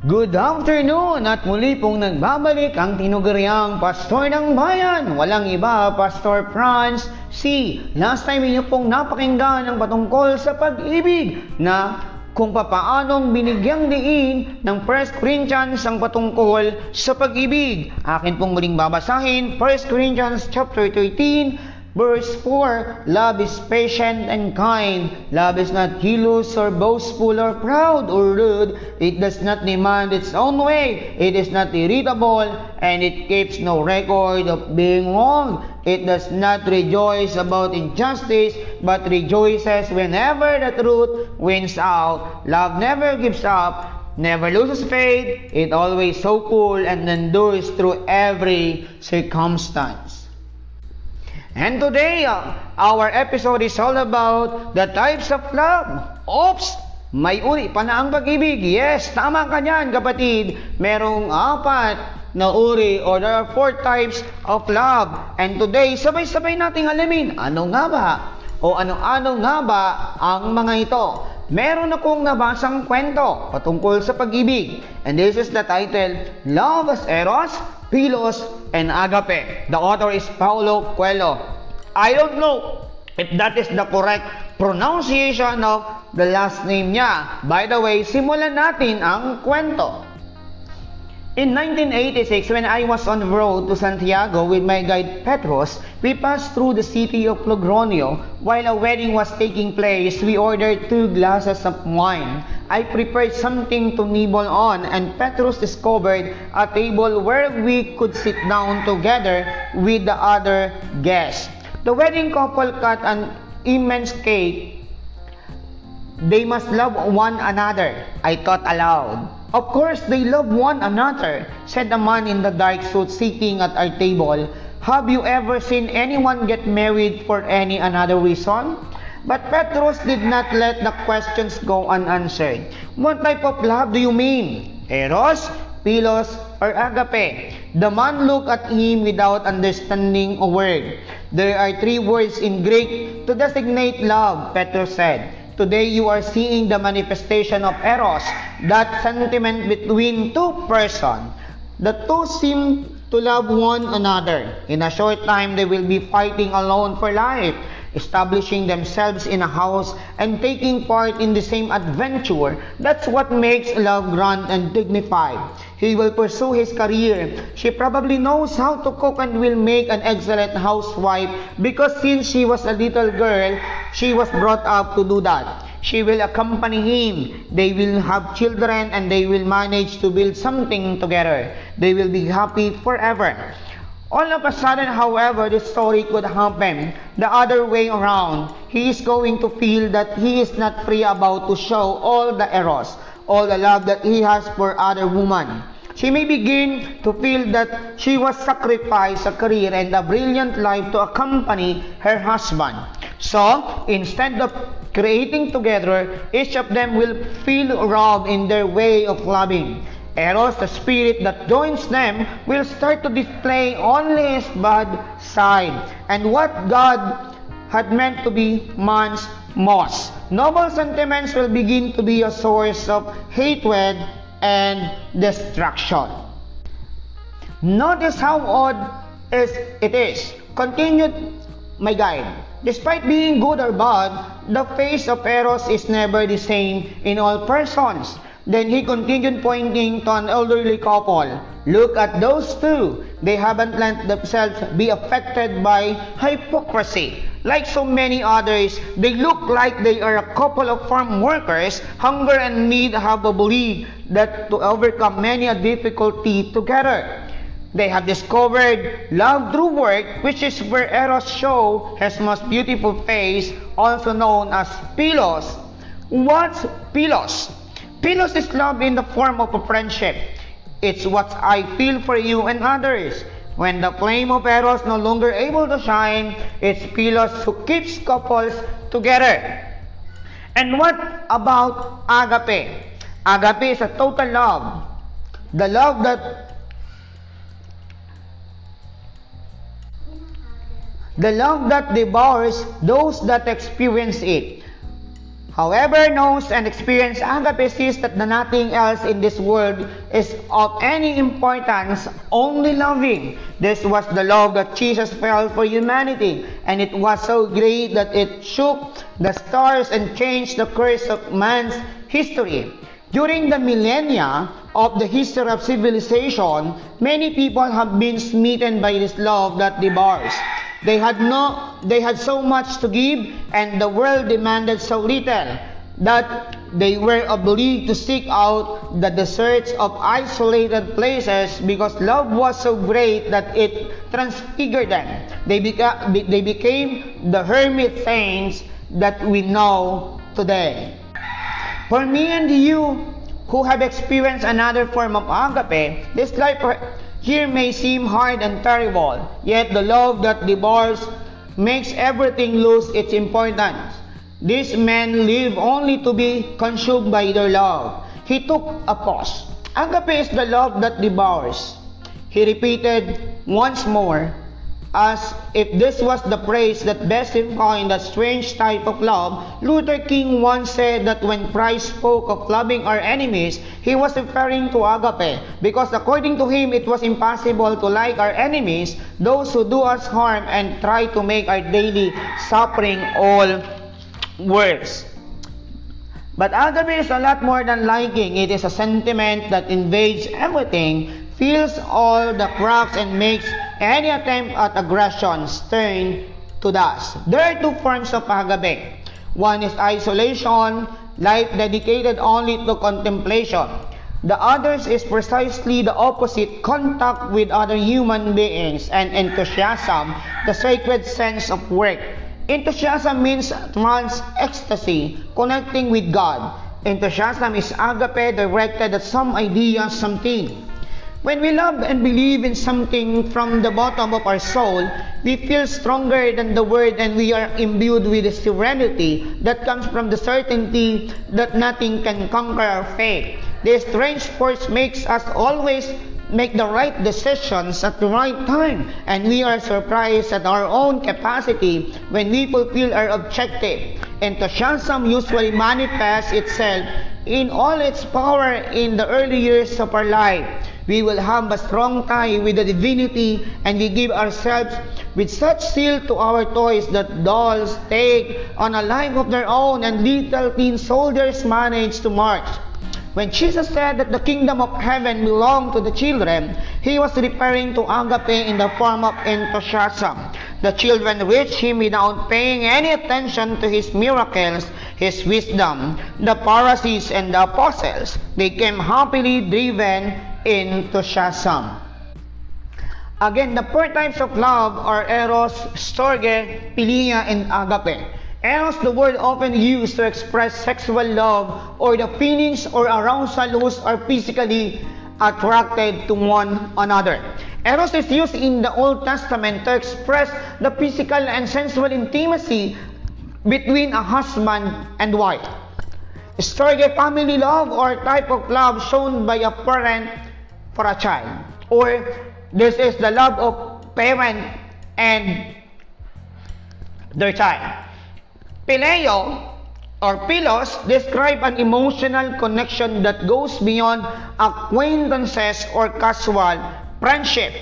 Good afternoon at muli pong nagbabalik ang tinugaryang Pastor ng Bayan. Walang iba, Pastor Franz C. Last time inyo pong napakinggan ang patungkol sa pag-ibig na kung papaanong binigyang diin ng 1 Corinthians ang patungkol sa pag-ibig. Akin pong muling babasahin 1 Corinthians chapter 13 Verse 4, Love is patient and kind. Love is not jealous or boastful or proud or rude. It does not demand its own way. It is not irritable and it keeps no record of being wrong. It does not rejoice about injustice but rejoices whenever the truth wins out. Love never gives up, never loses faith. It always so cool and endures through every circumstance. And today, uh, our episode is all about the types of love. Oops! May uri pa na ang pag-ibig. Yes, tama ka dyan, kapatid. Merong apat na uri or there are four types of love. And today, sabay-sabay nating alamin, ano nga ba? O ano-ano nga ba ang mga ito? Meron akong nabasang kwento patungkol sa pag-ibig. And this is the title, Love as Eros, Philos, and Agape. The author is Paulo Coelho. I don't know if that is the correct pronunciation of the last name niya. By the way, simulan natin ang kwento. In 1986, when I was on the road to Santiago with my guide Petros, we passed through the city of Logroño. While a wedding was taking place, we ordered two glasses of wine. I prepared something to nibble on, and Petrus discovered a table where we could sit down together with the other guests. The wedding couple cut an immense cake they must love one another, I thought aloud. Of course, they love one another, said the man in the dark suit sitting at our table. Have you ever seen anyone get married for any another reason? But Petros did not let the questions go unanswered. What type of love do you mean? Eros, Philos, or Agape? The man looked at him without understanding a word. There are three words in Greek to designate love, Petros said. Today you are seeing the manifestation of eros, that sentiment between two persons. The two seem to love one another. In a short time, they will be fighting alone for life, establishing themselves in a house and taking part in the same adventure. That's what makes love grand and dignified. He will pursue his career. She probably knows how to cook and will make an excellent housewife because since she was a little girl, she was brought up to do that. She will accompany him. They will have children and they will manage to build something together. They will be happy forever. All of a sudden, however, this story could happen the other way around. He is going to feel that he is not free about to show all the eros, all the love that he has for other women. She may begin to feel that she was sacrificed a career and a brilliant life to accompany her husband. So, instead of creating together, each of them will feel robbed in their way of loving. Eros, the spirit that joins them, will start to display only his bad side and what God had meant to be man's most. Noble sentiments will begin to be a source of hatred and destruction. Notice how odd is it is. Continued my guide. Despite being good or bad, the face of Eros is never the same in all persons. Then he continued pointing to an elderly couple. Look at those two. They haven't let themselves be affected by hypocrisy. Like so many others, they look like they are a couple of farm workers, hunger and need have a belief that to overcome many a difficulty together. They have discovered love through work, which is where Eros show his most beautiful face, also known as Philos. What's Philos? Philos is love in the form of a friendship. It's what I feel for you and others. When the flame of Eros no longer able to shine, it's Philos who keeps couples together. And what about agape? Agape is a total love. The love that the love that devours those that experience it. However knows and experienced, agape sees that nothing else in this world is of any importance, only loving. This was the love that Jesus felt for humanity, and it was so great that it shook the stars and changed the course of man's history. During the millennia of the history of civilization, many people have been smitten by this love that devours. They had no they had so much to give and the world demanded so little that they were obliged to seek out the deserts of isolated places because love was so great that it transfigured them. They, beca- they became the hermit saints that we know today. For me and you who have experienced another form of agape, this life here may seem hard and terrible, yet the love that devours makes everything lose its importance. These men live only to be consumed by their love. He took a pause. Agape is the love that devours. He repeated once more, as if this was the praise that best defined that strange type of love, Luther King once said that when Christ spoke of loving our enemies, he was referring to agape, because according to him, it was impossible to like our enemies, those who do us harm and try to make our daily suffering all worse. But agape is a lot more than liking. It is a sentiment that invades everything, fills all the cracks, and makes any attempt at aggression turn to dust. There are two forms of agape. One is isolation, life dedicated only to contemplation. The others is precisely the opposite contact with other human beings and enthusiasm, the sacred sense of work. Enthusiasm means trance ecstasy, connecting with God. Enthusiasm is agape directed at some idea, something. When we love and believe in something from the bottom of our soul, we feel stronger than the word and we are imbued with a serenity that comes from the certainty that nothing can conquer our faith. This strange force makes us always make the right decisions at the right time, and we are surprised at our own capacity when we fulfill our objective. Enthusiasm usually manifests itself in all its power in the early years of our life. We will have a strong tie with the divinity and we give ourselves with such zeal to our toys that dolls take on a life of their own and little teen soldiers manage to march. When Jesus said that the kingdom of heaven belonged to the children, he was referring to agape in the form of enthusiasm. The children reached him without paying any attention to his miracles, his wisdom. The Pharisees and the apostles, they came happily driven enthusiasm. Again, the four types of love are eros, storge, philia, and agape. Eros, the word often used to express sexual love or the feelings or arousal whose are physically attracted to one another. Eros is used in the Old Testament to express the physical and sensual intimacy between a husband and wife. Storge, family love or type of love shown by a parent for a child. Or this is the love of parent and their child. Pileo or pilos describe an emotional connection that goes beyond acquaintances or casual friendship.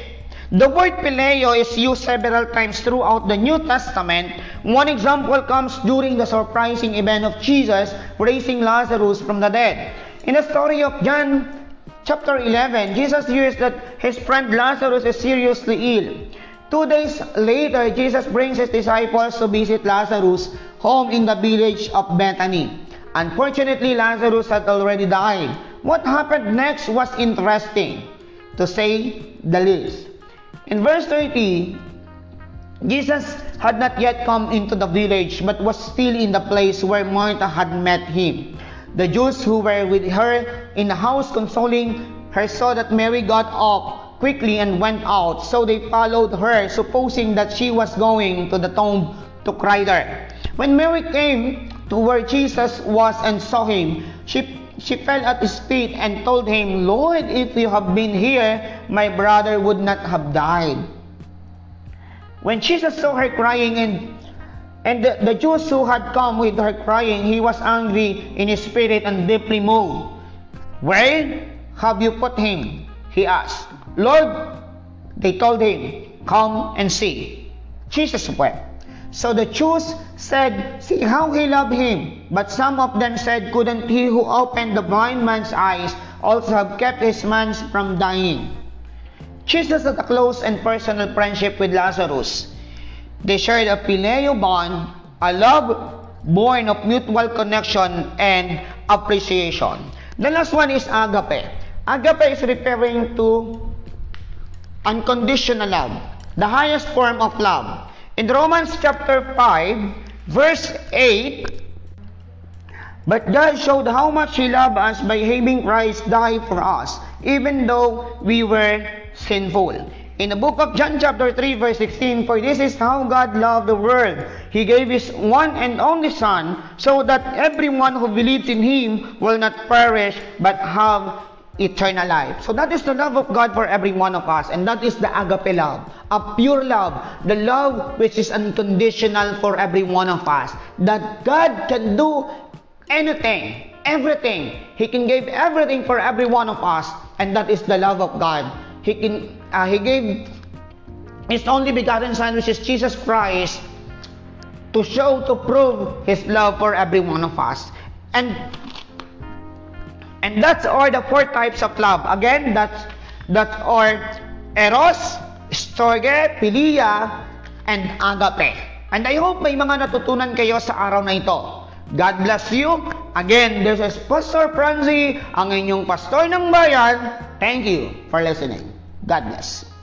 The word pileo is used several times throughout the New Testament. One example comes during the surprising event of Jesus raising Lazarus from the dead. In the story of John chapter 11, Jesus hears that his friend Lazarus is seriously ill. Two days later, Jesus brings his disciples to visit Lazarus' home in the village of Bethany. Unfortunately, Lazarus had already died. What happened next was interesting, to say the least. In verse 30, Jesus had not yet come into the village, but was still in the place where Martha had met him. The Jews who were with her in the house consoling her saw that Mary got up quickly and went out. So they followed her, supposing that she was going to the tomb to cry there. When Mary came to where Jesus was and saw him, she, she fell at his feet and told him, Lord, if you have been here, my brother would not have died. When Jesus saw her crying and And the, the Jews who had come with her crying, he was angry in his spirit and deeply moved. Where have you put him? He asked. Lord, they told him, Come and see. Jesus wept. So the Jews said, See how he loved him. But some of them said, Couldn't he who opened the blind man's eyes also have kept his man from dying? Jesus had a close and personal friendship with Lazarus. They shared a phileo bond, a love born of mutual connection and appreciation. The last one is agape. Agape is referring to unconditional love, the highest form of love. In Romans chapter 5, verse 8, But God showed how much He loved us by having Christ die for us, even though we were sinful. In the book of John chapter 3 verse 16, For this is how God loved the world. He gave His one and only Son, so that everyone who believes in Him will not perish, but have eternal life. So that is the love of God for every one of us. And that is the agape love. A pure love. The love which is unconditional for every one of us. That God can do anything, everything. He can give everything for every one of us. And that is the love of God. He can uh, He gave His only begotten Son, which is Jesus Christ, to show, to prove His love for every one of us. And And that's all the four types of love. Again, that's that's all eros, storge, philia, and agape. And I hope may mga natutunan kayo sa araw na ito. God bless you. Again, this is Pastor Franzi, ang inyong pastor ng bayan. Thank you for listening. God bless.